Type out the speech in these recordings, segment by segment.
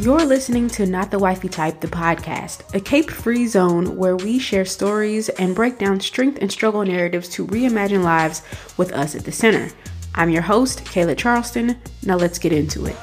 You're listening to Not the Wifey Type, the podcast, a cape free zone where we share stories and break down strength and struggle narratives to reimagine lives with us at the center. I'm your host, Kayla Charleston. Now let's get into it.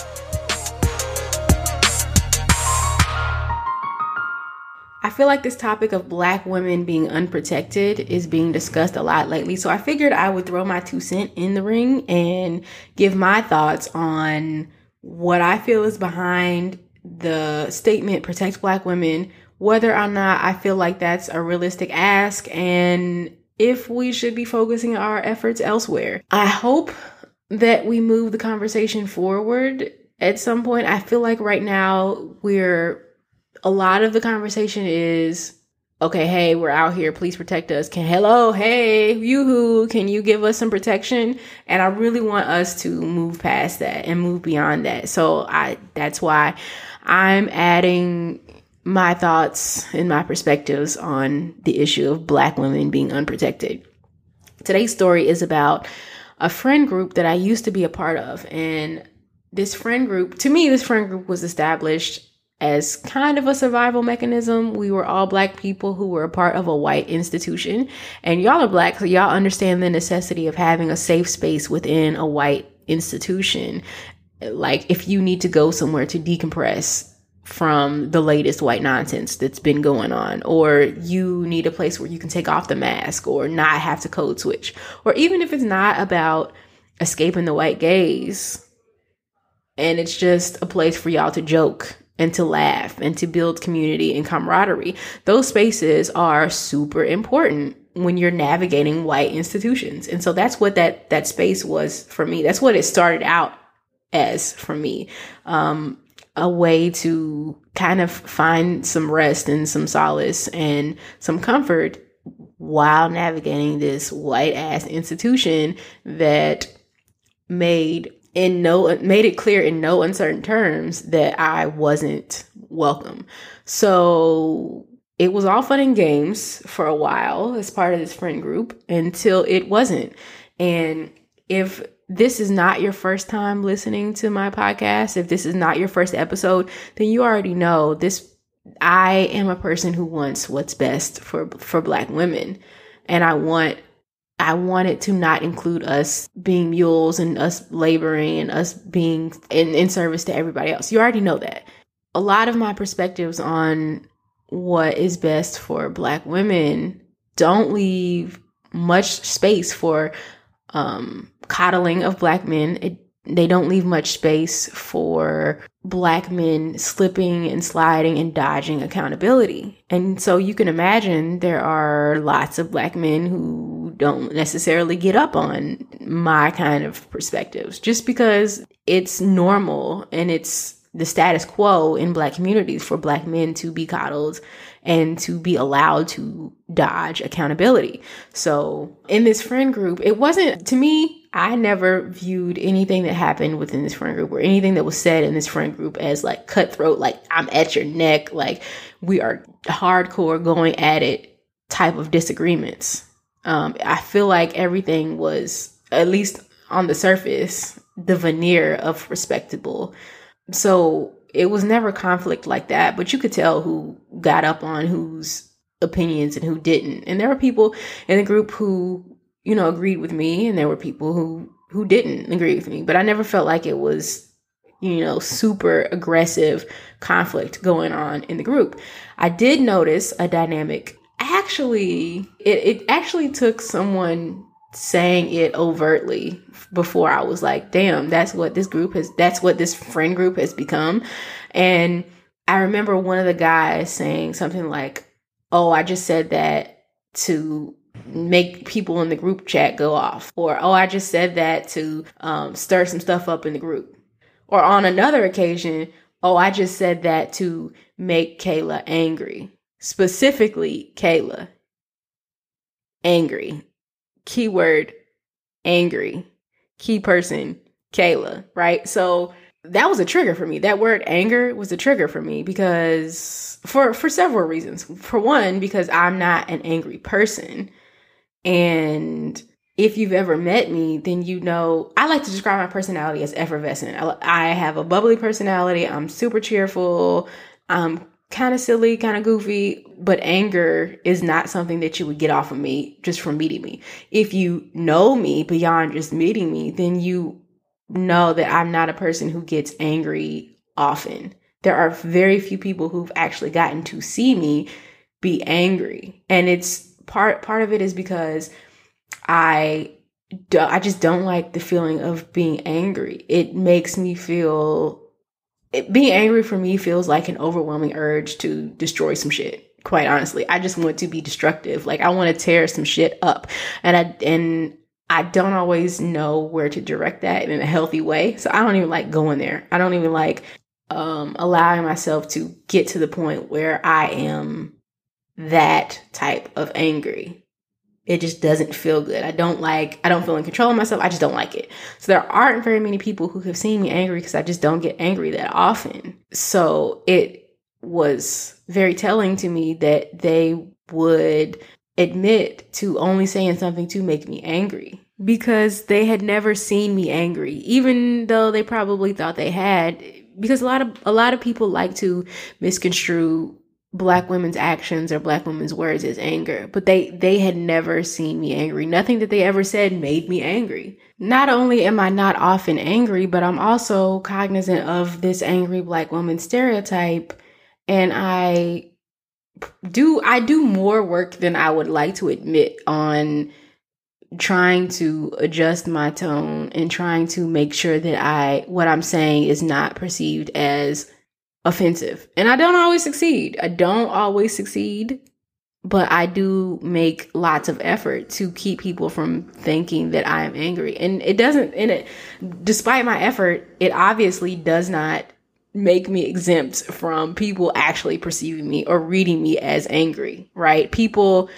I feel like this topic of black women being unprotected is being discussed a lot lately. So I figured I would throw my two cent in the ring and give my thoughts on what I feel is behind the statement protect black women, whether or not I feel like that's a realistic ask and if we should be focusing our efforts elsewhere. I hope that we move the conversation forward at some point. I feel like right now we're a lot of the conversation is okay, hey, we're out here, please protect us. Can hello, hey, you who can you give us some protection? And I really want us to move past that and move beyond that. So I that's why I'm adding my thoughts and my perspectives on the issue of black women being unprotected. Today's story is about a friend group that I used to be a part of. And this friend group, to me, this friend group was established as kind of a survival mechanism. We were all black people who were a part of a white institution. And y'all are black, so y'all understand the necessity of having a safe space within a white institution like if you need to go somewhere to decompress from the latest white nonsense that's been going on, or you need a place where you can take off the mask or not have to code switch, or even if it's not about escaping the white gaze and it's just a place for y'all to joke and to laugh and to build community and camaraderie. Those spaces are super important when you're navigating white institutions. And so that's what that that space was for me. That's what it started out as for me. Um, a way to kind of find some rest and some solace and some comfort while navigating this white ass institution that made in no made it clear in no uncertain terms that I wasn't welcome. So it was all fun and games for a while as part of this friend group until it wasn't. And if this is not your first time listening to my podcast, if this is not your first episode, then you already know this I am a person who wants what's best for for black women. And I want I want it to not include us being mules and us laboring and us being in, in service to everybody else. You already know that. A lot of my perspectives on what is best for black women don't leave much space for um, coddling of black men. It, they don't leave much space for black men slipping and sliding and dodging accountability. And so you can imagine there are lots of black men who don't necessarily get up on my kind of perspectives just because it's normal and it's the status quo in black communities for black men to be coddled and to be allowed to dodge accountability. So in this friend group, it wasn't to me, I never viewed anything that happened within this friend group or anything that was said in this friend group as like cutthroat, like I'm at your neck, like we are hardcore going at it type of disagreements. Um, I feel like everything was, at least on the surface, the veneer of respectable so it was never conflict like that, but you could tell who got up on whose opinions and who didn't. And there were people in the group who, you know, agreed with me and there were people who who didn't agree with me, but I never felt like it was, you know, super aggressive conflict going on in the group. I did notice a dynamic. Actually, it, it actually took someone saying it overtly before I was like, damn, that's what this group has, that's what this friend group has become. And I remember one of the guys saying something like, oh, I just said that to make people in the group chat go off. Or, oh, I just said that to um, stir some stuff up in the group. Or on another occasion, oh, I just said that to make Kayla angry. Specifically, Kayla. Angry. Keyword angry key person, Kayla, right? So that was a trigger for me. That word anger was a trigger for me because for for several reasons. For one, because I'm not an angry person. And if you've ever met me, then you know I like to describe my personality as effervescent. I, have a bubbly personality. I'm super cheerful. I'm kind of silly, kind of goofy, but anger is not something that you would get off of me just from meeting me. If you know me beyond just meeting me, then you know that I'm not a person who gets angry often. There are very few people who've actually gotten to see me be angry. And it's part part of it is because I do, I just don't like the feeling of being angry. It makes me feel it, being angry for me feels like an overwhelming urge to destroy some shit. Quite honestly, I just want to be destructive. Like I want to tear some shit up, and I and I don't always know where to direct that in a healthy way. So I don't even like going there. I don't even like um, allowing myself to get to the point where I am that type of angry it just doesn't feel good. I don't like, I don't feel in control of myself. I just don't like it. So there aren't very many people who have seen me angry because I just don't get angry that often. So it was very telling to me that they would admit to only saying something to make me angry because they had never seen me angry, even though they probably thought they had. Because a lot of a lot of people like to misconstrue black women's actions or black women's words as anger. But they they had never seen me angry. Nothing that they ever said made me angry. Not only am i not often angry but i'm also cognizant of this angry black woman stereotype. And i do i do more work than i would like to admit on trying to adjust my tone and trying to make sure that i what i'm saying is not perceived as offensive. And I don't always succeed. I don't always succeed, but I do make lots of effort to keep people from thinking that I am angry. And it doesn't, and it, despite my effort, it obviously does not make me exempt from people actually perceiving me or reading me as angry, right? People,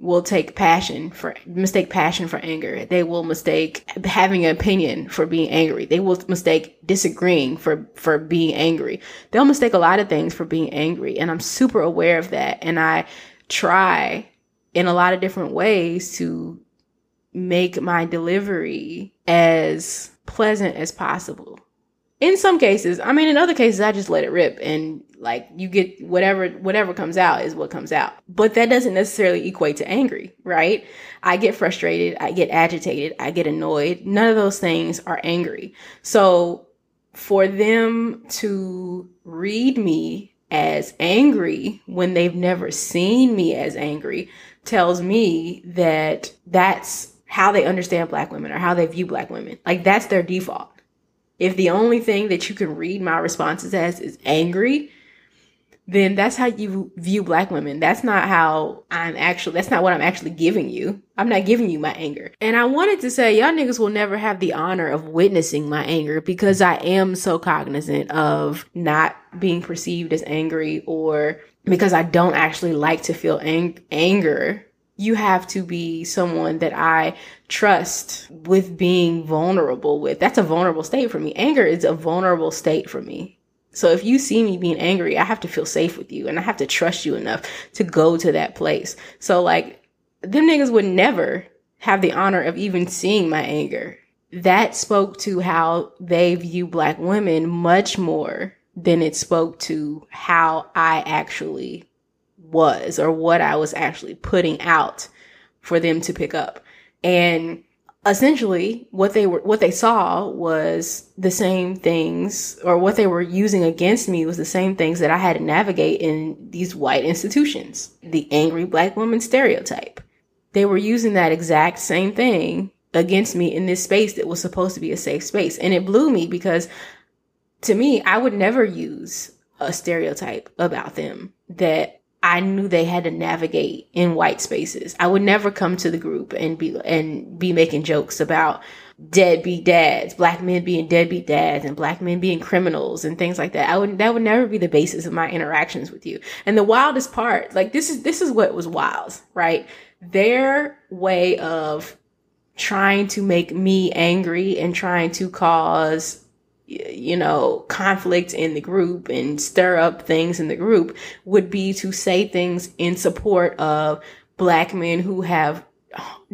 will take passion for mistake passion for anger. They will mistake having an opinion for being angry. They will mistake disagreeing for for being angry. They'll mistake a lot of things for being angry, and I'm super aware of that. And I try in a lot of different ways to make my delivery as pleasant as possible. In some cases, I mean, in other cases, I just let it rip and like you get whatever whatever comes out is what comes out. But that doesn't necessarily equate to angry, right? I get frustrated, I get agitated, I get annoyed. None of those things are angry. So for them to read me as angry when they've never seen me as angry tells me that that's how they understand black women or how they view black women. Like that's their default. If the only thing that you can read my responses as is angry, then that's how you view black women. That's not how I'm actually, that's not what I'm actually giving you. I'm not giving you my anger. And I wanted to say, y'all niggas will never have the honor of witnessing my anger because I am so cognizant of not being perceived as angry or because I don't actually like to feel ang- anger you have to be someone that I trust with being vulnerable with. That's a vulnerable state for me. Anger is a vulnerable state for me. So if you see me being angry, I have to feel safe with you and I have to trust you enough to go to that place. So like them niggas would never have the honor of even seeing my anger. That spoke to how they view black women much more than it spoke to how I actually was or what I was actually putting out for them to pick up. And essentially what they were what they saw was the same things or what they were using against me was the same things that I had to navigate in these white institutions. The angry black woman stereotype. They were using that exact same thing against me in this space that was supposed to be a safe space. And it blew me because to me, I would never use a stereotype about them that I knew they had to navigate in white spaces. I would never come to the group and be and be making jokes about deadbeat dads, black men being deadbeat dads and black men being criminals and things like that. I would that would never be the basis of my interactions with you. And the wildest part, like this is this is what was wild, right? Their way of trying to make me angry and trying to cause you know, conflict in the group and stir up things in the group would be to say things in support of black men who have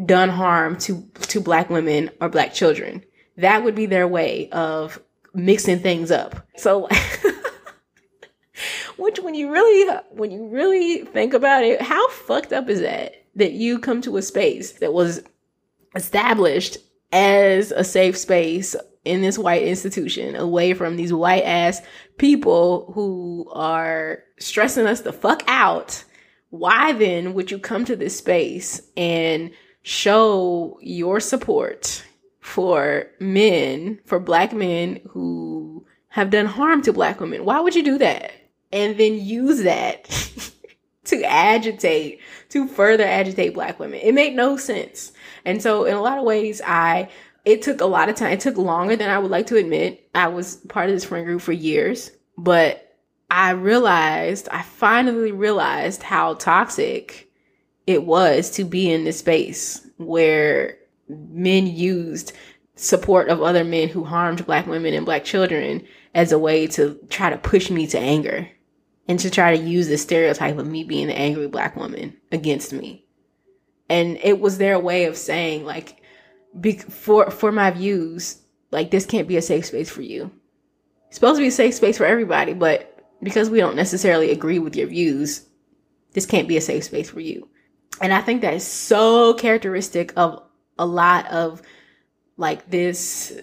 done harm to to black women or black children. That would be their way of mixing things up. So which when you really when you really think about it, how fucked up is that? That you come to a space that was established as a safe space in this white institution away from these white ass people who are stressing us the fuck out. Why then would you come to this space and show your support for men, for black men who have done harm to black women? Why would you do that? and then use that to agitate, to further agitate black women. It made no sense. And so in a lot of ways, I, it took a lot of time. It took longer than I would like to admit. I was part of this friend group for years, but I realized, I finally realized how toxic it was to be in this space where men used support of other men who harmed black women and black children as a way to try to push me to anger and to try to use the stereotype of me being the angry black woman against me. And it was their way of saying like, be, for for my views, like this can't be a safe space for you. It's supposed to be a safe space for everybody, but because we don't necessarily agree with your views, this can't be a safe space for you. And I think that is so characteristic of a lot of like this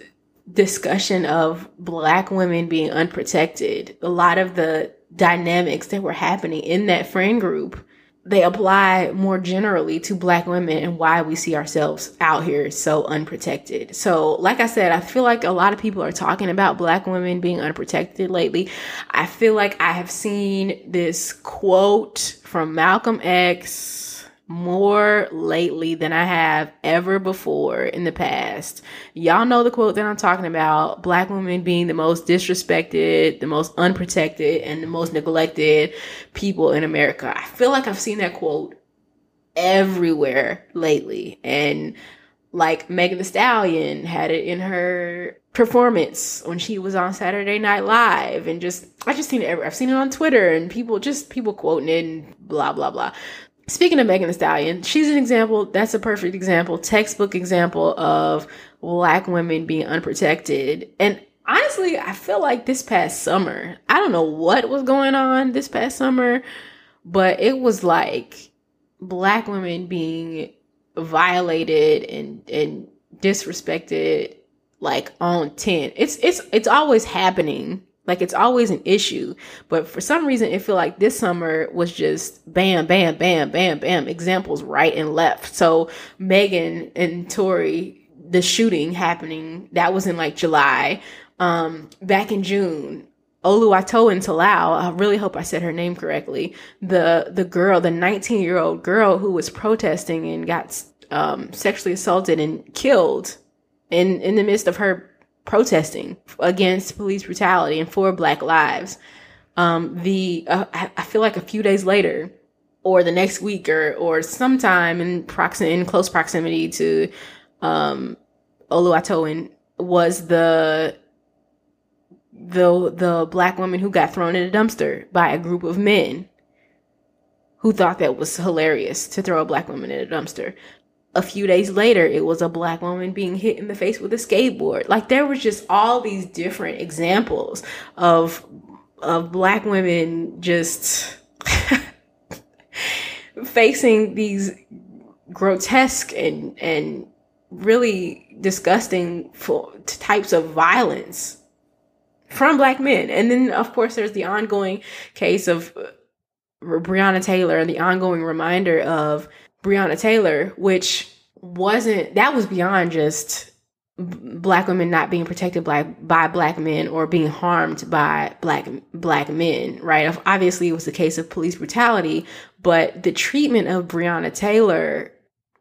discussion of black women being unprotected. A lot of the dynamics that were happening in that friend group they apply more generally to black women and why we see ourselves out here so unprotected. So, like I said, I feel like a lot of people are talking about black women being unprotected lately. I feel like I have seen this quote from Malcolm X more lately than I have ever before in the past. Y'all know the quote that I'm talking about black women being the most disrespected, the most unprotected, and the most neglected people in America. I feel like I've seen that quote everywhere lately. And like Megan Thee Stallion had it in her performance when she was on Saturday Night Live and just I just seen it I've seen it on Twitter and people just people quoting it and blah blah blah. Speaking of Megan Thee Stallion, she's an example. That's a perfect example, textbook example of black women being unprotected. And honestly, I feel like this past summer, I don't know what was going on this past summer, but it was like black women being violated and and disrespected like on 10. It's it's it's always happening like it's always an issue. But for some reason, it feel like this summer was just bam, bam, bam, bam, bam, examples right and left. So Megan and Tory, the shooting happening, that was in like July. Um, back in June, Oluwatoyin Salau, I really hope I said her name correctly. The the girl, the 19 year old girl who was protesting and got um, sexually assaulted and killed in in the midst of her protesting against police brutality and for Black lives. Um, the uh, I feel like a few days later, or the next week, or or sometime in proxim in close proximity to um, Oluwatoyin was the the the black woman who got thrown in a dumpster by a group of men who thought that was hilarious to throw a black woman in a dumpster a few days later, it was a black woman being hit in the face with a skateboard. Like there was just all these different examples of of black women just facing these grotesque and and really disgusting types of violence from black men. And then of course there's the ongoing case of Breonna Taylor and the ongoing reminder of Breonna Taylor, which wasn't that was beyond just black women not being protected by by black men or being harmed by black black men, right? Obviously, it was a case of police brutality, but the treatment of Breonna Taylor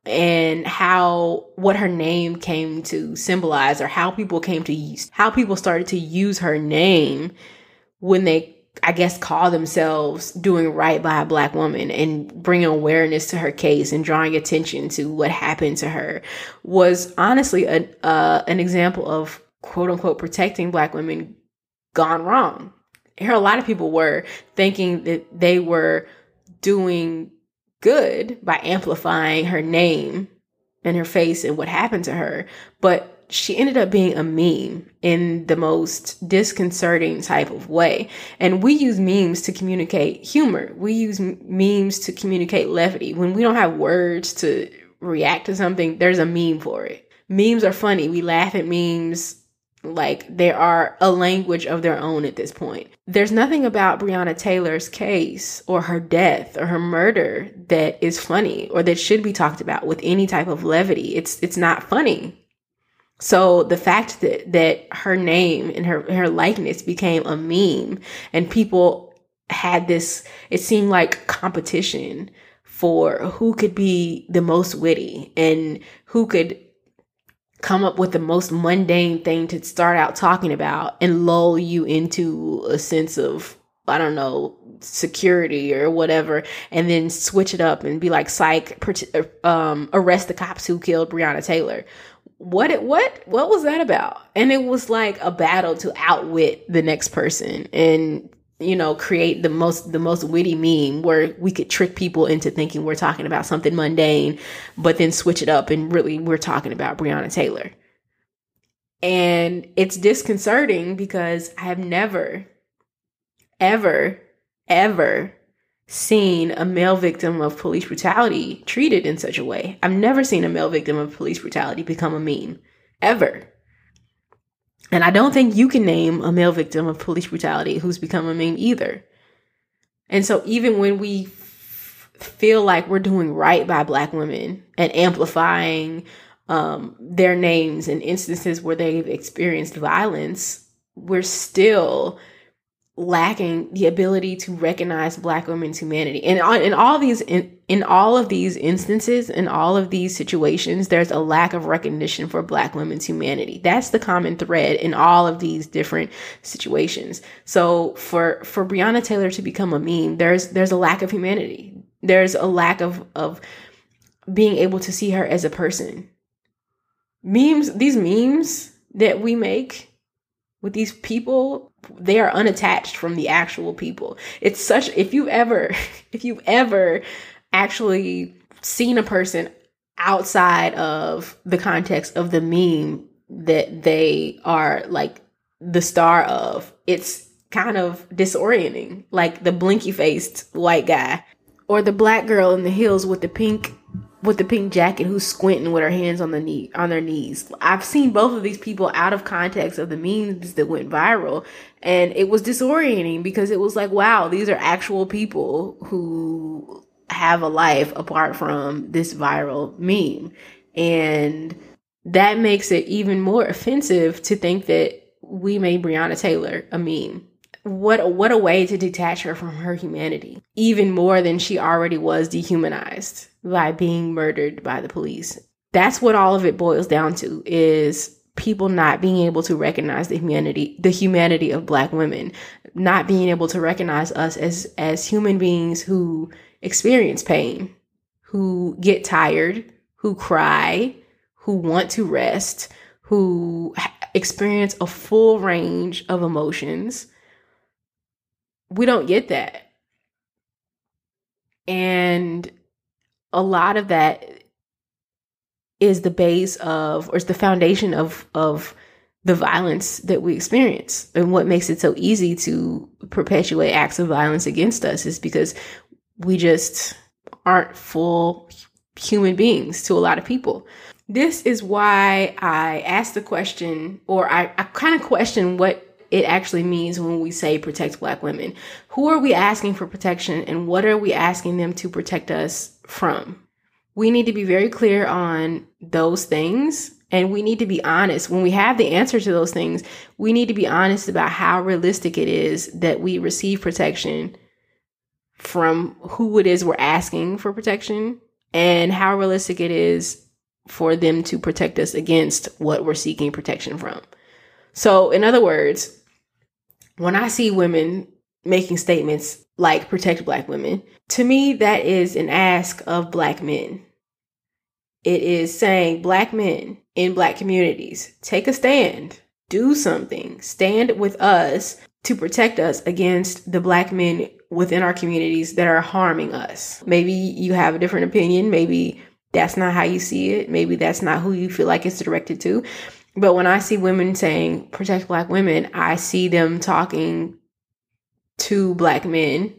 and how what her name came to symbolize or how people came to use how people started to use her name when they I guess, call themselves doing right by a black woman and bringing awareness to her case and drawing attention to what happened to her was honestly a, uh, an example of quote unquote protecting black women gone wrong. Here, a lot of people were thinking that they were doing good by amplifying her name and her face and what happened to her, but she ended up being a meme in the most disconcerting type of way. And we use memes to communicate humor. We use memes to communicate levity. When we don't have words to react to something, there's a meme for it. Memes are funny. We laugh at memes like they are a language of their own at this point. There's nothing about Breonna Taylor's case or her death or her murder that is funny or that should be talked about with any type of levity. It's it's not funny. So the fact that that her name and her her likeness became a meme and people had this it seemed like competition for who could be the most witty and who could come up with the most mundane thing to start out talking about and lull you into a sense of I don't know security or whatever, and then switch it up and be like, "Psych, um, arrest the cops who killed Breonna Taylor." What it what what was that about? And it was like a battle to outwit the next person and you know create the most the most witty meme where we could trick people into thinking we're talking about something mundane but then switch it up and really we're talking about Breonna Taylor. And it's disconcerting because I have never ever ever seen a male victim of police brutality treated in such a way. I've never seen a male victim of police brutality become a meme, ever. And I don't think you can name a male victim of police brutality who's become a meme either. And so even when we f- feel like we're doing right by black women and amplifying um, their names and instances where they've experienced violence, we're still lacking the ability to recognize black women's humanity. And in all these in, in all of these instances in all of these situations there's a lack of recognition for black women's humanity. That's the common thread in all of these different situations. So for for Breonna Taylor to become a meme there's there's a lack of humanity. There's a lack of of being able to see her as a person. Memes these memes that we make with these people they are unattached from the actual people. It's such if you ever if you've ever actually seen a person outside of the context of the meme that they are like the star of it's kind of disorienting. Like the blinky faced white guy or the black girl in the hills with the pink with the pink jacket who's squinting with her hands on the knee on their knees. I've seen both of these people out of context of the memes that went viral and it was disorienting because it was like wow, these are actual people who have a life apart from this viral meme. And that makes it even more offensive to think that we made Breonna Taylor a meme what what a way to detach her from her humanity even more than she already was dehumanized by being murdered by the police. That's what all of it boils down to is people not being able to recognize the humanity the humanity of black women not being able to recognize us as as human beings who experience pain who get tired who cry who want to rest who experience a full range of emotions we don't get that. And a lot of that is the base of or is the foundation of of the violence that we experience and what makes it so easy to perpetuate acts of violence against us is because we just aren't full human beings to a lot of people. This is why I asked the question, or I, I kind of question what it actually means when we say protect black women. Who are we asking for protection and what are we asking them to protect us from? We need to be very clear on those things and we need to be honest. When we have the answer to those things, we need to be honest about how realistic it is that we receive protection from who it is we're asking for protection and how realistic it is for them to protect us against what we're seeking protection from. So, in other words, when I see women making statements like protect black women, to me, that is an ask of black men. It is saying black men in black communities, take a stand, do something, stand with us to protect us against the black men within our communities that are harming us. Maybe you have a different opinion. Maybe that's not how you see it. Maybe that's not who you feel like it's directed to. But when I see women saying protect black women, I see them talking to black men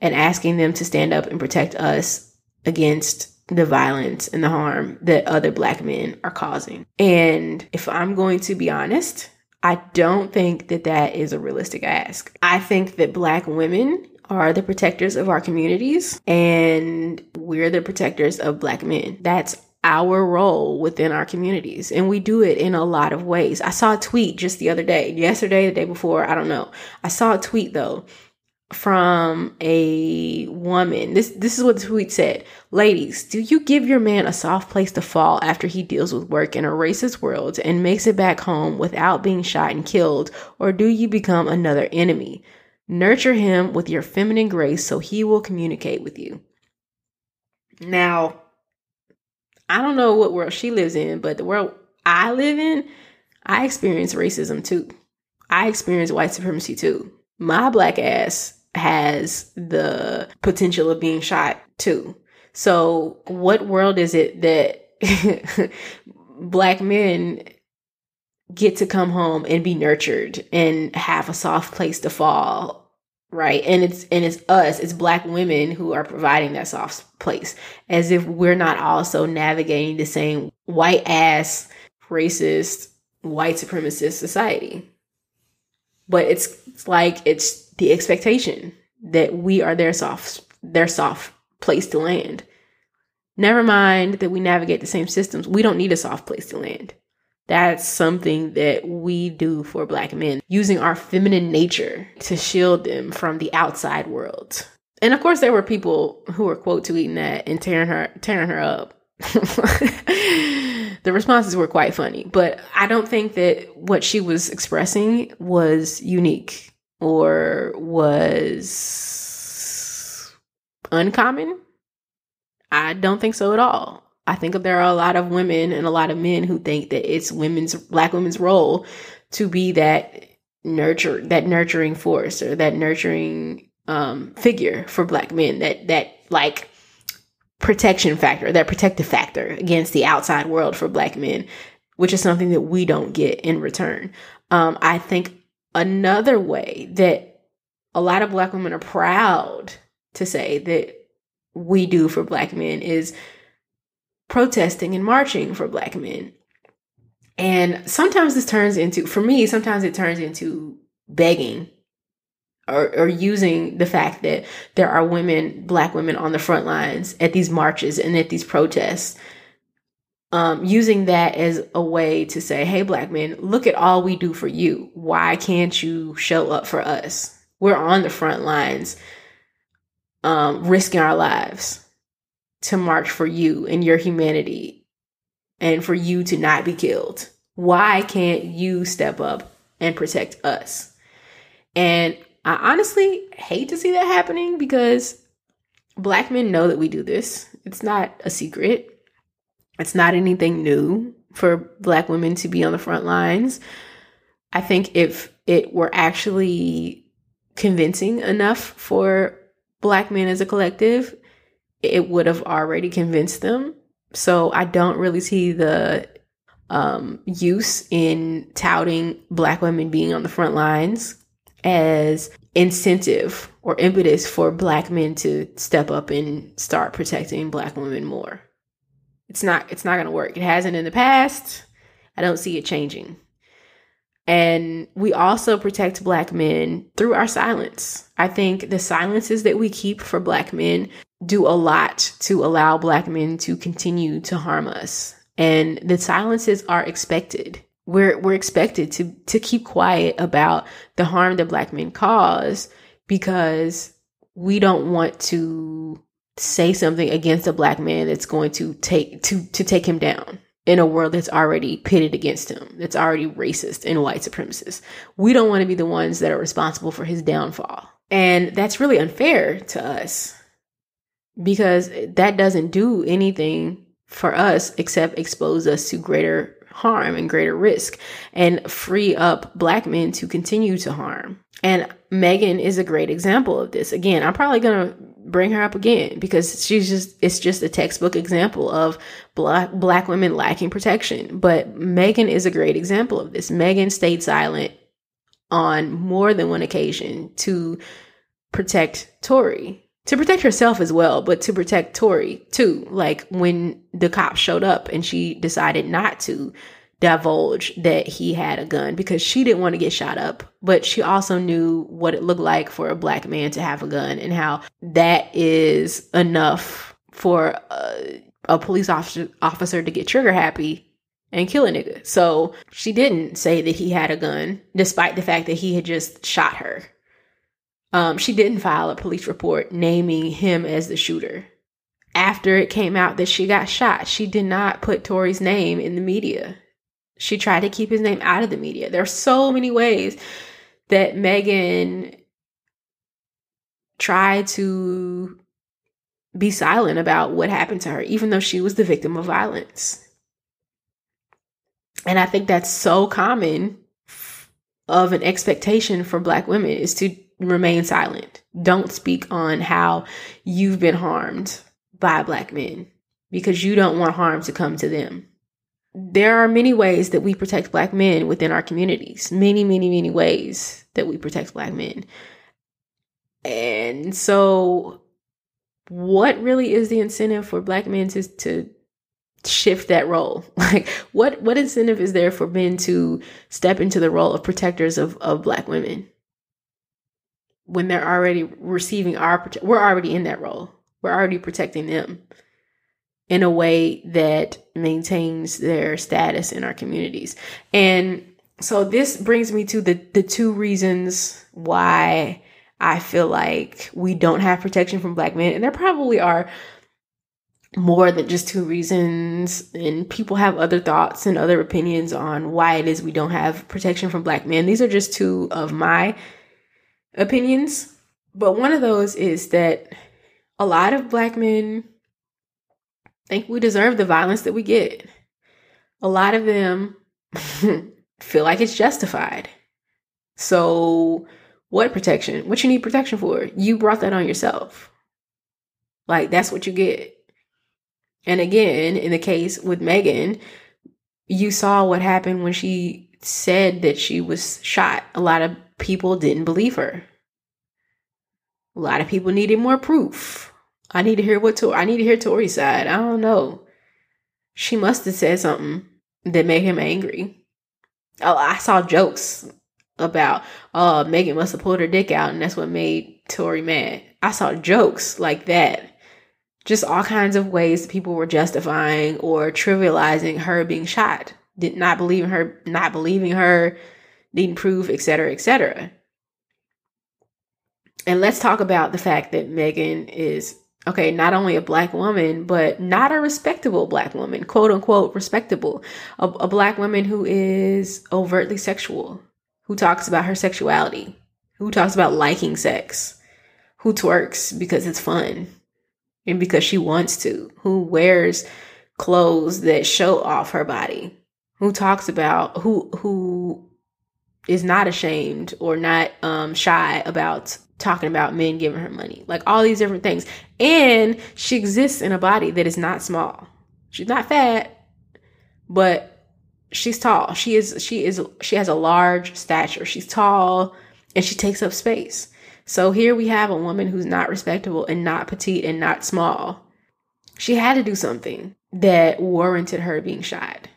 and asking them to stand up and protect us against the violence and the harm that other black men are causing. And if I'm going to be honest, I don't think that that is a realistic ask. I think that black women are the protectors of our communities and we're the protectors of black men. That's our role within our communities. And we do it in a lot of ways. I saw a tweet just the other day, yesterday, the day before, I don't know. I saw a tweet though from a woman. This this is what the tweet said. Ladies, do you give your man a soft place to fall after he deals with work in a racist world and makes it back home without being shot and killed, or do you become another enemy? Nurture him with your feminine grace so he will communicate with you. Now, I don't know what world she lives in, but the world I live in, I experience racism too. I experience white supremacy too. My black ass has the potential of being shot too. So, what world is it that black men get to come home and be nurtured and have a soft place to fall right. And it's and it's us it's black women who are providing that soft place as if we're not also navigating the same white ass racist white supremacist society. But it's, it's like it's the expectation that we are their soft their soft place to land. Never mind that we navigate the same systems. We don't need a soft place to land that's something that we do for black men, using our feminine nature to shield them from the outside world. And of course, there were people who were quote tweeting that and tearing her tearing her up. the responses were quite funny, but I don't think that what she was expressing was unique or was uncommon. I don't think so at all. I think there are a lot of women and a lot of men who think that it's women's black women's role to be that nurture that nurturing force or that nurturing um, figure for black men that that like protection factor that protective factor against the outside world for black men which is something that we don't get in return. Um, i think another way that a lot of black women are proud to say that we do for black men is protesting and marching for black men. And sometimes this turns into, for me, sometimes it turns into begging or, or using the fact that there are women, black women on the front lines at these marches and at these protests. Um, using that as a way to say, hey, black men, look at all we do for you. Why can't you show up for us? We're on the front lines, um, risking our lives to march for you and your humanity and for you to not be killed. Why can't you step up and protect us? And I honestly hate to see that happening because black men know that we do this. It's not a secret. It's not anything new for black women to be on the front lines. I think if it were actually convincing enough for black men as a collective, it would have already convinced them. So I don't really see the um, use in touting Black women being on the front lines as incentive or impetus for Black men to step up and start protecting Black women more. It's not. It's not going to work. It hasn't in the past. I don't see it changing. And we also protect Black men through our silence. I think the silences that we keep for Black men do a lot to allow Black men to continue to harm us. And the silences are expected. We're, we're expected to, to keep quiet about the harm that Black men cause because we don't want to say something against a Black man that's going to take, to, to take him down in a world that's already pitted against him, that's already racist and white supremacist. We don't want to be the ones that are responsible for his downfall. And that's really unfair to us because that doesn't do anything for us except expose us to greater harm and greater risk and free up black men to continue to harm. And Megan is a great example of this. Again, I'm probably going to bring her up again because she's just it's just a textbook example of black black women lacking protection. But Megan is a great example of this. Megan stayed silent on more than one occasion to protect Tory to protect herself as well, but to protect Tory too. Like when the cops showed up and she decided not to divulge that he had a gun because she didn't want to get shot up, but she also knew what it looked like for a black man to have a gun and how that is enough for a, a police officer officer to get trigger happy and kill a nigga. So she didn't say that he had a gun, despite the fact that he had just shot her. Um, she didn't file a police report naming him as the shooter. After it came out that she got shot, she did not put Tory's name in the media. She tried to keep his name out of the media. There are so many ways that Megan tried to be silent about what happened to her, even though she was the victim of violence. And I think that's so common of an expectation for Black women is to remain silent. Don't speak on how you've been harmed by black men because you don't want harm to come to them. There are many ways that we protect black men within our communities. Many, many, many ways that we protect black men. And so what really is the incentive for black men to to shift that role? Like what what incentive is there for men to step into the role of protectors of, of black women? When they're already receiving our we're already in that role. We're already protecting them in a way that maintains their status in our communities. And so this brings me to the the two reasons why i feel like we don't have protection from black men. And there probably are more than just two reasons. And people have other thoughts and other opinions on why it is we don't have protection from black men. These are just two of my opinions, but one of those is that a lot of black men think we deserve the violence that we get. A lot of them feel like it's justified. So, what protection? What you need protection for? You brought that on yourself. Like, that's what you get. And again, in the case with Megan, you saw what happened when she said that she was shot. A lot of people didn't believe her. A lot of people needed more proof. I need to hear what to I need to hear Tory's side. I don't know. She must have said something that made him angry. Oh, I saw jokes about uh Megan must have pulled her dick out and that's what made Tory mad. I saw jokes like that. Just all kinds of ways people were justifying or trivializing her being shot. Did not believe in her, not believing her, needing proof, etc., cetera. And let's talk about the fact that Megan is okay, not only a black woman, but not a respectable black woman, quote unquote respectable. A, a, black woman who is overtly sexual, who talks about her sexuality, who talks about liking sex, who twerks because it's fun and because she wants to, who wears clothes that show off her body, who talks about who who is not ashamed or not um, shy about talking about men giving her money, like all these different things. And she exists in a body that is not small. She's not fat, but she's tall. She is she is she has a large stature. She's tall and she takes up space. So here we have a woman who's not respectable and not petite and not small. She had to do something that warranted her being shot.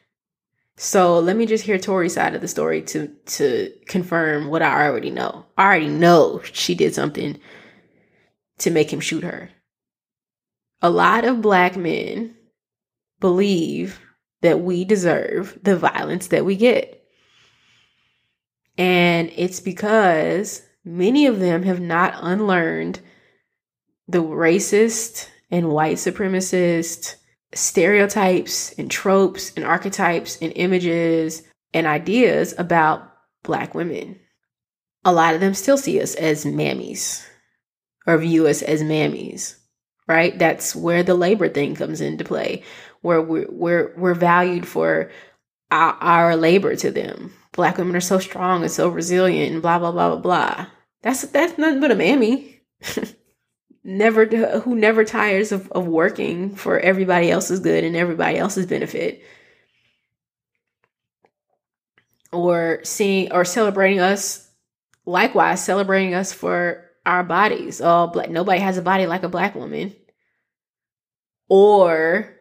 So let me just hear Tory's side of the story to to confirm what I already know. I already know she did something to make him shoot her. A lot of black men believe that we deserve the violence that we get. And it's because many of them have not unlearned the racist and white supremacist stereotypes and tropes and archetypes and images and ideas about Black women. A lot of them still see us as mammies or view us as mammies, right? That's where the labor thing comes into play, where we're, we're, we're valued for our, our labor to them. Black women are so strong and so resilient and blah blah blah blah blah. That's that's nothing but a mammy. never who never tires of, of working for everybody else's good and everybody else's benefit. Or seeing or celebrating us likewise celebrating us for our bodies. all black nobody has a body like a black woman. Or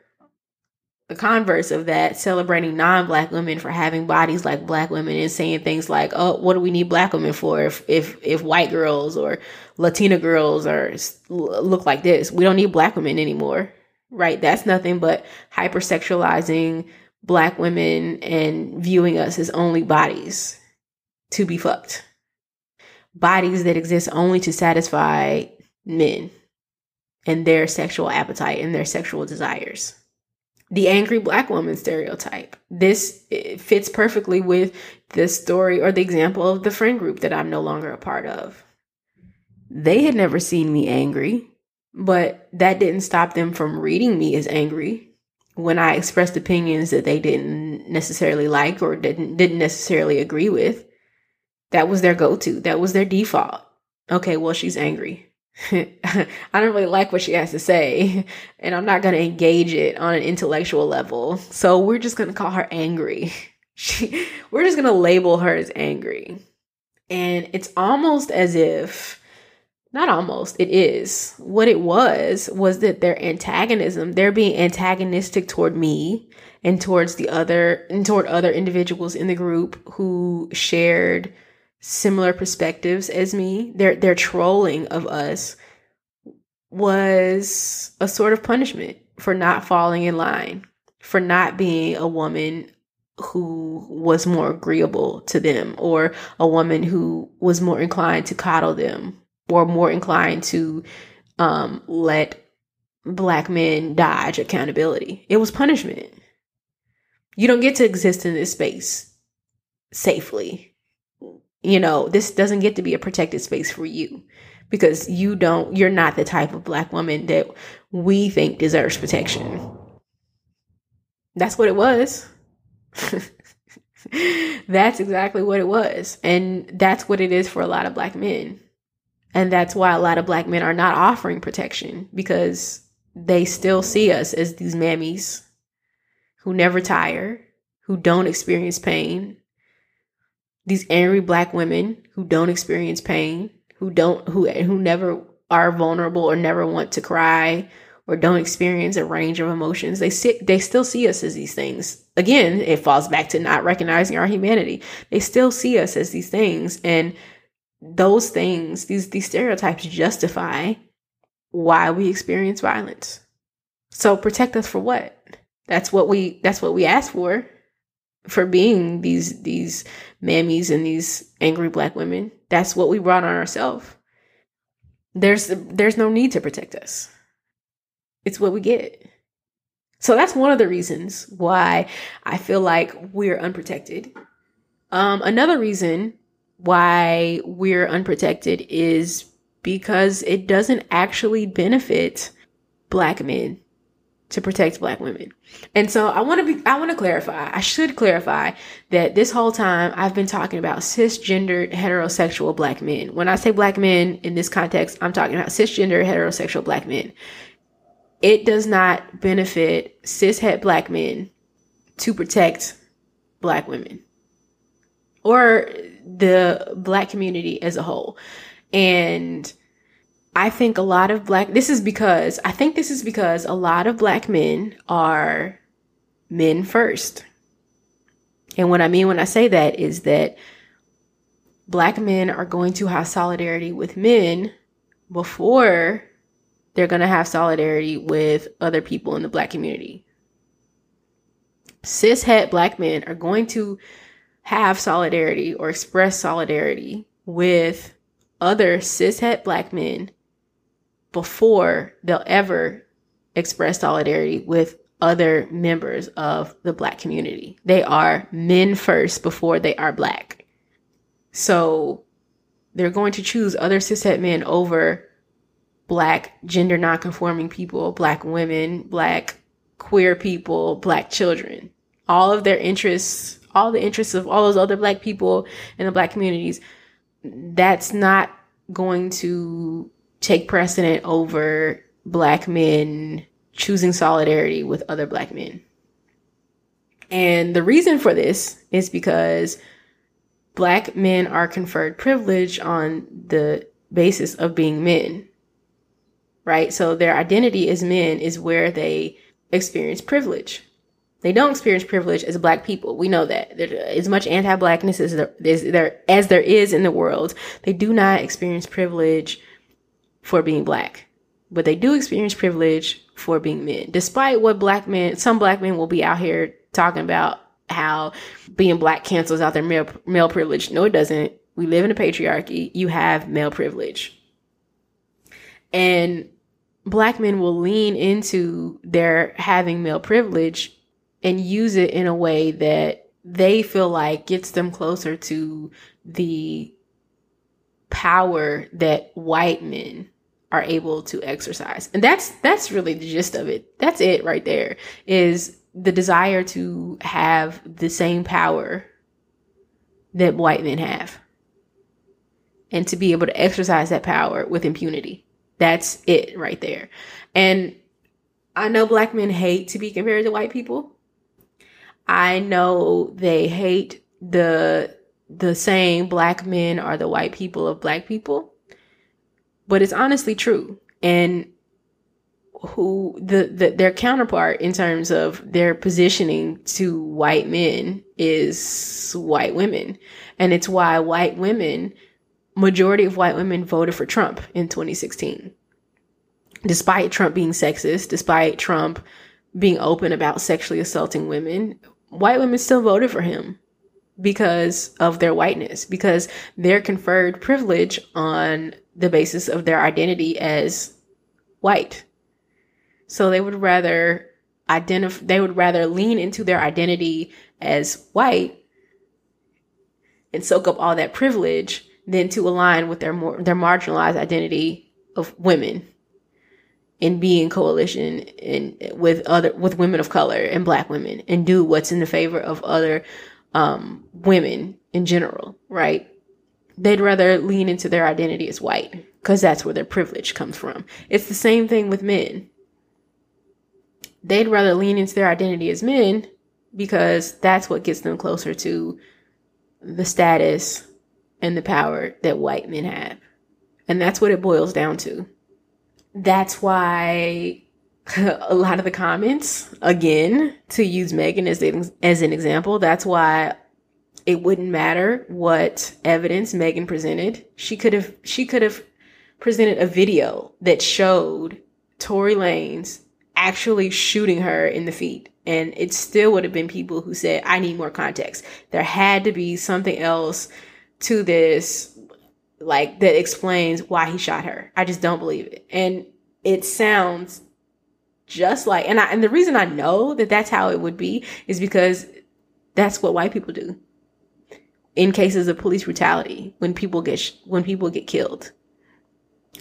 the converse of that, celebrating non-black women for having bodies like black women and saying things like, "Oh, what do we need black women for if if if white girls or Latina girls are look like this? We don't need black women anymore." Right? That's nothing but hypersexualizing black women and viewing us as only bodies to be fucked. Bodies that exist only to satisfy men and their sexual appetite and their sexual desires the angry black woman stereotype. This fits perfectly with the story or the example of the friend group that I'm no longer a part of. They had never seen me angry, but that didn't stop them from reading me as angry when I expressed opinions that they didn't necessarily like or didn't didn't necessarily agree with. That was their go-to. That was their default. Okay, well she's angry. I don't really like what she has to say, and I'm not going to engage it on an intellectual level. So we're just going to call her angry. She, we're just going to label her as angry. And it's almost as if, not almost, it is. What it was, was that their antagonism, they're being antagonistic toward me and towards the other, and toward other individuals in the group who shared similar perspectives as me, their their trolling of us was a sort of punishment for not falling in line, for not being a woman who was more agreeable to them or a woman who was more inclined to coddle them or more inclined to um, let black men dodge accountability. It was punishment. You don't get to exist in this space safely you know, this doesn't get to be a protected space for you because you don't, you're not the type of black woman that we think deserves protection. That's what it was. that's exactly what it was. And that's what it is for a lot of black men. And that's why a lot of black men are not offering protection because they still see us as these mammies who never tire, who don't experience pain, these angry black women who don't experience pain, who don't who who never are vulnerable or never want to cry or don't experience a range of emotions. They sit they still see us as these things. Again, it falls back to not recognizing our humanity. They still see us as these things and those things, these these stereotypes justify why we experience violence. So protect us for what? That's what we that's what we ask for for being these these mammies and these angry black women. That's what we brought on ourselves. There's there's no need to protect us. It's what we get. So that's one of the reasons why I feel like we're unprotected. Um, another reason why we're unprotected is because it doesn't actually benefit black men to protect black women. And so I want to be, I want to clarify, I should clarify that this whole time I've been talking about cisgendered heterosexual black men. When I say black men in this context, I'm talking about cisgender heterosexual black men. It does not benefit cishet black men to protect black women or the black community as a whole. And I think a lot of black, this is because, I think this is because a lot of black men are men first. And what I mean when I say that is that black men are going to have solidarity with men before they're going to have solidarity with other people in the black community. Cis Cishet black men are going to have solidarity or express solidarity with other cishet black men before they'll ever express solidarity with other members of the black community. They are men first before they are black. So they're going to choose other cishet men over black gender nonconforming people, black women, black queer people, black children all of their interests, all the interests of all those other black people in the black communities, that's not going to take precedent over black men choosing solidarity with other black men. And the reason for this is because black men are conferred privilege on the basis of being men. Right? So their identity as men is where they experience privilege. They don't experience privilege as black people. We know that. There, as much anti-blackness as there, as there as there is in the world, they do not experience privilege for being black. But they do experience privilege for being men. Despite what black men, some black men will be out here talking about how being black cancels out their male, male privilege. No, it doesn't. We live in a patriarchy. You have male privilege. And black men will lean into their having male privilege and use it in a way that they feel like gets them closer to the power that white men are able to exercise. And that's that's really the gist of it. That's it right there. Is the desire to have the same power that white men have. And to be able to exercise that power with impunity. That's it right there. And I know black men hate to be compared to white people. I know they hate the the saying black men are the white people of black people. But it's honestly true. And who the, the their counterpart in terms of their positioning to white men is white women. And it's why white women majority of white women voted for Trump in 2016. Despite Trump being sexist, despite Trump being open about sexually assaulting women, white women still voted for him because of their whiteness, because they're conferred privilege on the basis of their identity as white. So they would rather identify, they would rather lean into their identity as white and soak up all that privilege than to align with their more, their marginalized identity of women and be in coalition and with other with women of color and black women and do what's in the favor of other um, women in general, right? They'd rather lean into their identity as white because that's where their privilege comes from. It's the same thing with men. They'd rather lean into their identity as men because that's what gets them closer to the status and the power that white men have. And that's what it boils down to. That's why a lot of the comments, again, to use Megan as, as an example, that's why it wouldn't matter what evidence Megan presented. She could have, she could have presented a video that showed Tory Lanez actually shooting her in the feet. And it still would have been people who said, I need more context. There had to be something else to this, like that explains why he shot her. I just don't believe it. And it sounds just like, and I, and the reason I know that that's how it would be is because that's what white people do in cases of police brutality when people get, sh- when people get killed,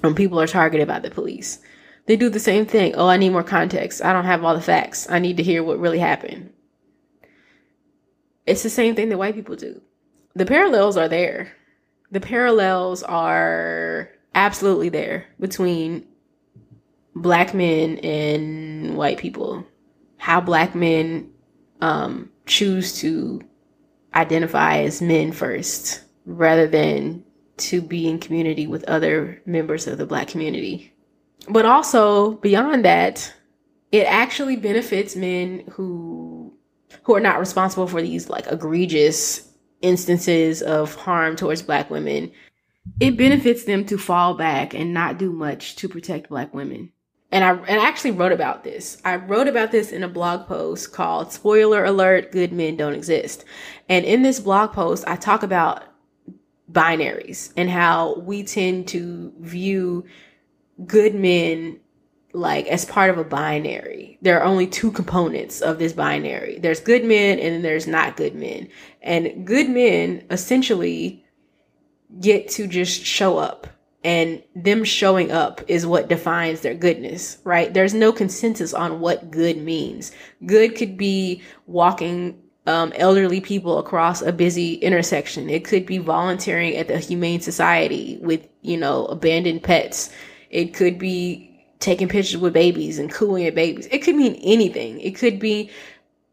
when people are targeted by the police. They do the same thing. Oh, I need more context. I don't have all the facts. I need to hear what really happened. It's the same thing that white people do. The parallels are there. The parallels are absolutely there between black men and white people. How black men um, choose to identify as men first rather than to be in community with other members of the black community. But also beyond that, it actually benefits men who who are not responsible for these like egregious instances of harm towards black women. It benefits them to fall back and not do much to protect black women and I and I actually wrote about this. I wrote about this in a blog post called "Spoiler Alert: Good Men Don't Exist." And in this blog post, I talk about binaries and how we tend to view good men like as part of a binary. There are only two components of this binary. There's good men and then there's not good men. And good men essentially get to just show up and them showing up is what defines their goodness, right? There's no consensus on what good means. Good could be walking um, elderly people across a busy intersection. It could be volunteering at the Humane Society with, you know, abandoned pets. It could be taking pictures with babies and cooing at babies. It could mean anything. It could be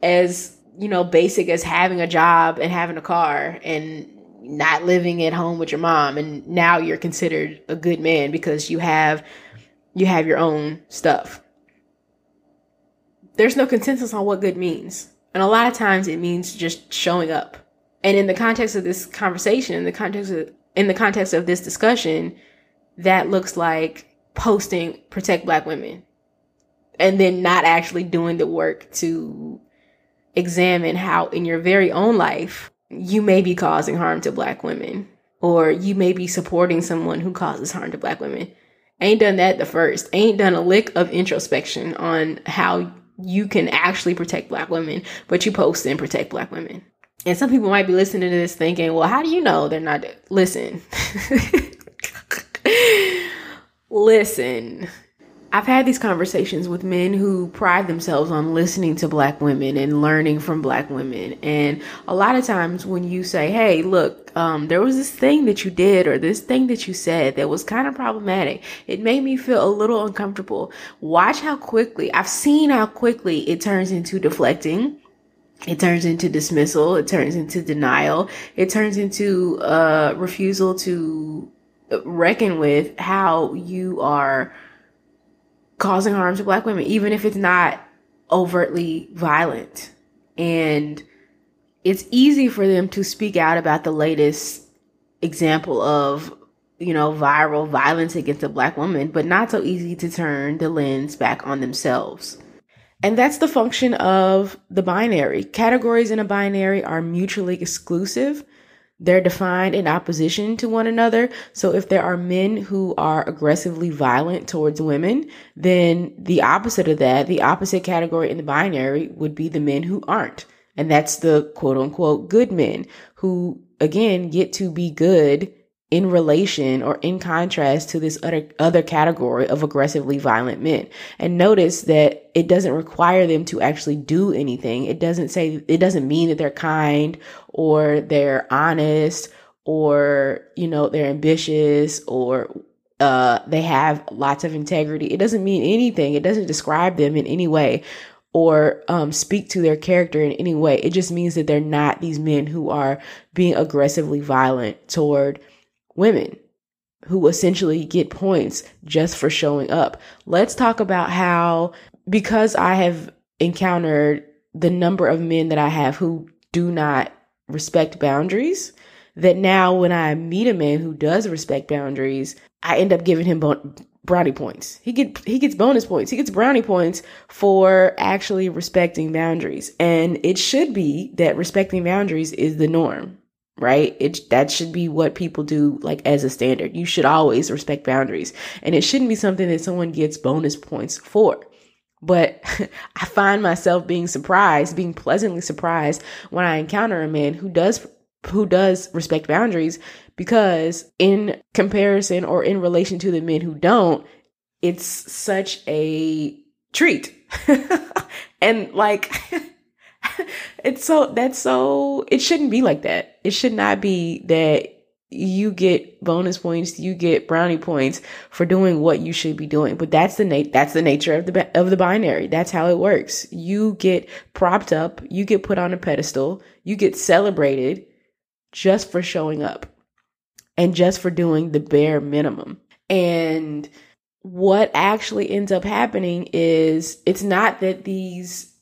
as, you know, basic as having a job and having a car and not living at home with your mom and now you're considered a good man because you have you have your own stuff. There's no consensus on what good means. And a lot of times it means just showing up. And in the context of this conversation, in the context of in the context of this discussion, that looks like posting protect black women and then not actually doing the work to examine how in your very own life you may be causing harm to black women or you may be supporting someone who causes harm to black women. Ain't done that the first. Ain't done a lick of introspection on how you can actually protect black women, but you post and protect black women. And some people might be listening to this thinking, well, how do you know they're not? Listen. Listen. I've had these conversations with men who pride themselves on listening to black women and learning from black women. And a lot of times when you say, Hey, look, um, there was this thing that you did or this thing that you said that was kind of problematic. It made me feel a little uncomfortable. Watch how quickly I've seen how quickly it turns into deflecting. It turns into dismissal. It turns into denial. It turns into, uh, refusal to reckon with how you are causing harm to black women, even if it's not overtly violent. And it's easy for them to speak out about the latest example of, you know, viral violence against a black woman, but not so easy to turn the lens back on themselves. And that's the function of the binary. Categories in a binary are mutually exclusive. They're defined in opposition to one another. So if there are men who are aggressively violent towards women, then the opposite of that, the opposite category in the binary would be the men who aren't. And that's the quote unquote good men who again get to be good in relation or in contrast to this other other category of aggressively violent men. And notice that it doesn't require them to actually do anything. It doesn't say it doesn't mean that they're kind or they're honest or you know they're ambitious or uh they have lots of integrity. It doesn't mean anything. It doesn't describe them in any way or um, speak to their character in any way. It just means that they're not these men who are being aggressively violent toward women who essentially get points just for showing up. Let's talk about how, because I have encountered the number of men that I have who do not respect boundaries, that now when I meet a man who does respect boundaries, I end up giving him bon- brownie points. He get he gets bonus points. He gets brownie points for actually respecting boundaries. And it should be that respecting boundaries is the norm right? It that should be what people do like as a standard. You should always respect boundaries. And it shouldn't be something that someone gets bonus points for. But I find myself being surprised, being pleasantly surprised when I encounter a man who does who does respect boundaries because in comparison or in relation to the men who don't, it's such a treat. and like it's so that's so it shouldn't be like that. It should not be that you get bonus points, you get brownie points for doing what you should be doing. But that's the nat- that's the nature of the of the binary. That's how it works. You get propped up, you get put on a pedestal, you get celebrated just for showing up and just for doing the bare minimum. And what actually ends up happening is it's not that these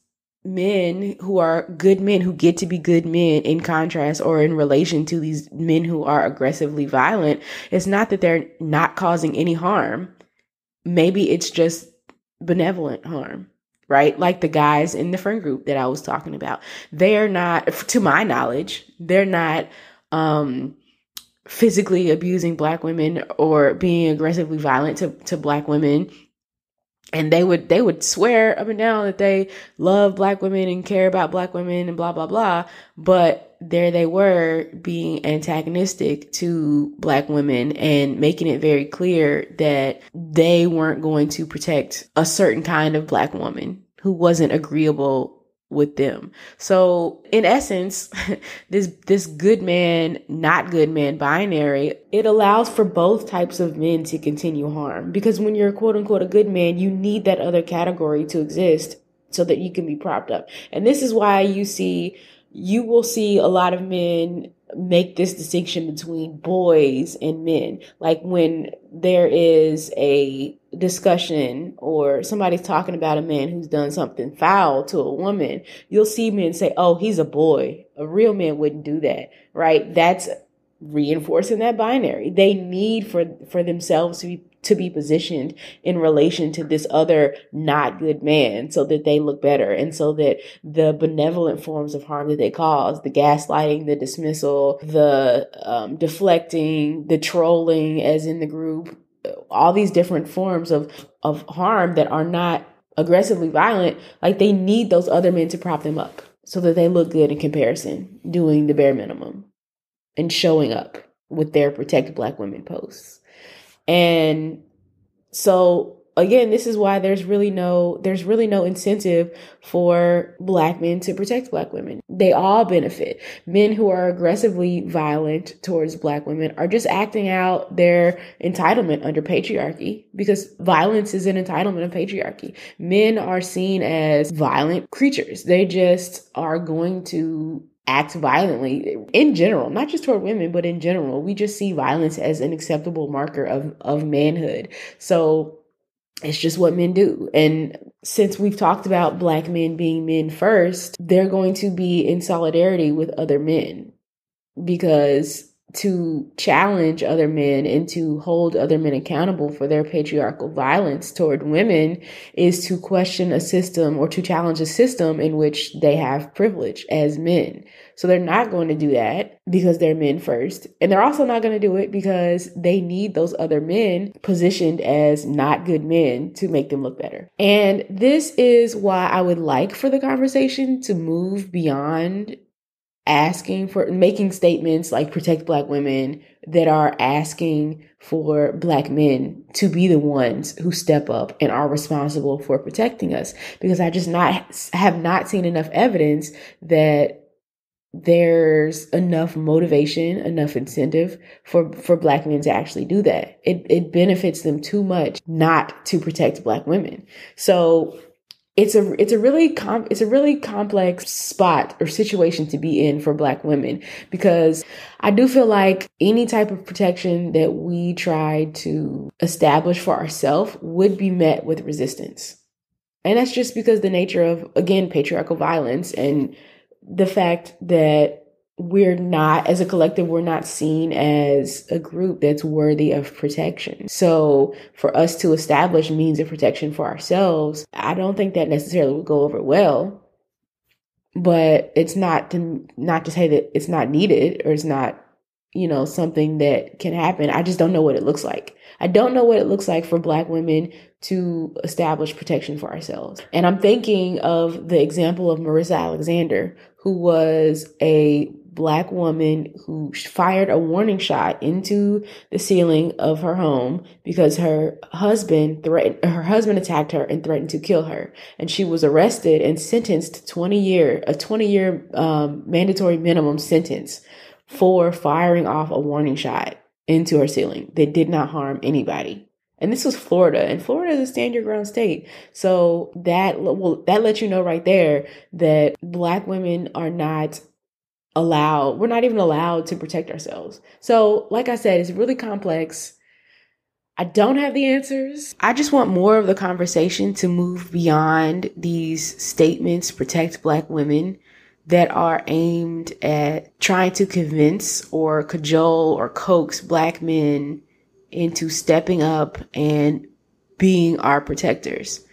men who are good men who get to be good men in contrast or in relation to these men who are aggressively violent it's not that they're not causing any harm. Maybe it's just benevolent harm right? Like the guys in the friend group that i was talking about. They're not to my knowledge they're not um physically abusing black women or being aggressively violent to, to black women and they would they would swear up and down that they love black women and care about black women and blah blah blah. But there they were being antagonistic to black women and making it very clear that they weren't going to protect a certain kind of black woman who wasn't agreeable with them. So in essence, this this good man, not good man binary, it allows for both types of men to continue harm. Because when you're quote unquote a good man, you need that other category to exist so that you can be propped up. And this is why you see you will see a lot of men make this distinction between boys and men. Like when there is a discussion or somebody's talking about a man who's done something foul to a woman, you'll see men say, Oh, he's a boy. A real man wouldn't do that, right? That's reinforcing that binary. They need for, for themselves to be to be positioned in relation to this other not good man so that they look better and so that the benevolent forms of harm that they cause the gaslighting the dismissal the um, deflecting the trolling as in the group all these different forms of of harm that are not aggressively violent like they need those other men to prop them up so that they look good in comparison doing the bare minimum and showing up with their protect black women posts. And so again, this is why there's really no there's really no incentive for black men to protect black women. They all benefit. Men who are aggressively violent towards black women are just acting out their entitlement under patriarchy because violence is an entitlement of patriarchy. Men are seen as violent creatures. They just are going to act violently in general, not just toward women, but in general. We just see violence as an acceptable marker of, of manhood. So it's just what men do. And since we've talked about black men being men first, they're going to be in solidarity with other men because to challenge other men and to hold other men accountable for their patriarchal violence toward women is to question a system or to challenge a system in which they have privilege as men. So they're not going to do that because they're men first. And they're also not going to do it because they need those other men positioned as not good men to make them look better. And this is why I would like for the conversation to move beyond asking for making statements like protect black women that are asking for black men to be the ones who step up and are responsible for protecting us because i just not have not seen enough evidence that there's enough motivation, enough incentive for, for black men to actually do that. It, it benefits them too much not to protect black women. So it's a it's a really com- it's a really complex spot or situation to be in for black women because I do feel like any type of protection that we try to establish for ourselves would be met with resistance. And that's just because the nature of again patriarchal violence and the fact that we're not, as a collective, we're not seen as a group that's worthy of protection. So for us to establish means of protection for ourselves, I don't think that necessarily would go over well. But it's not to not to say that it's not needed or it's not, you know, something that can happen. I just don't know what it looks like. I don't know what it looks like for black women to establish protection for ourselves. And I'm thinking of the example of Marissa Alexander, who was a black woman who fired a warning shot into the ceiling of her home because her husband threatened her husband attacked her and threatened to kill her. And she was arrested and sentenced to 20 year a 20 year um, mandatory minimum sentence for firing off a warning shot into her ceiling. That did not harm anybody and this was Florida, and Florida is a stand your ground state. So that well, that lets you know right there that black women are not allowed. We're not even allowed to protect ourselves. So, like I said, it's really complex. I don't have the answers. I just want more of the conversation to move beyond these statements, protect black women that are aimed at trying to convince or cajole or coax black men into stepping up and being our protectors.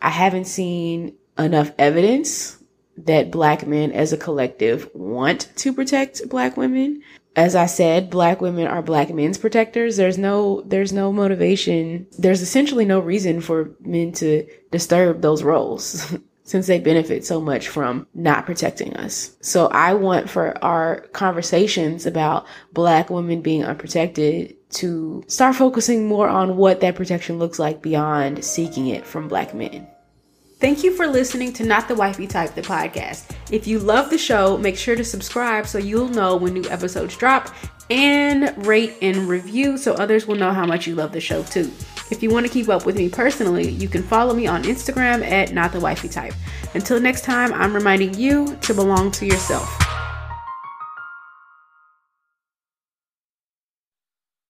I haven't seen enough evidence that black men as a collective want to protect black women. As I said, black women are black men's protectors. There's no, there's no motivation. There's essentially no reason for men to disturb those roles. since they benefit so much from not protecting us. So I want for our conversations about black women being unprotected to start focusing more on what that protection looks like beyond seeking it from black men. Thank you for listening to Not the Wifey Type, the podcast. If you love the show, make sure to subscribe so you'll know when new episodes drop and rate and review so others will know how much you love the show too. If you want to keep up with me personally, you can follow me on Instagram at Not the Wifey Type. Until next time, I'm reminding you to belong to yourself.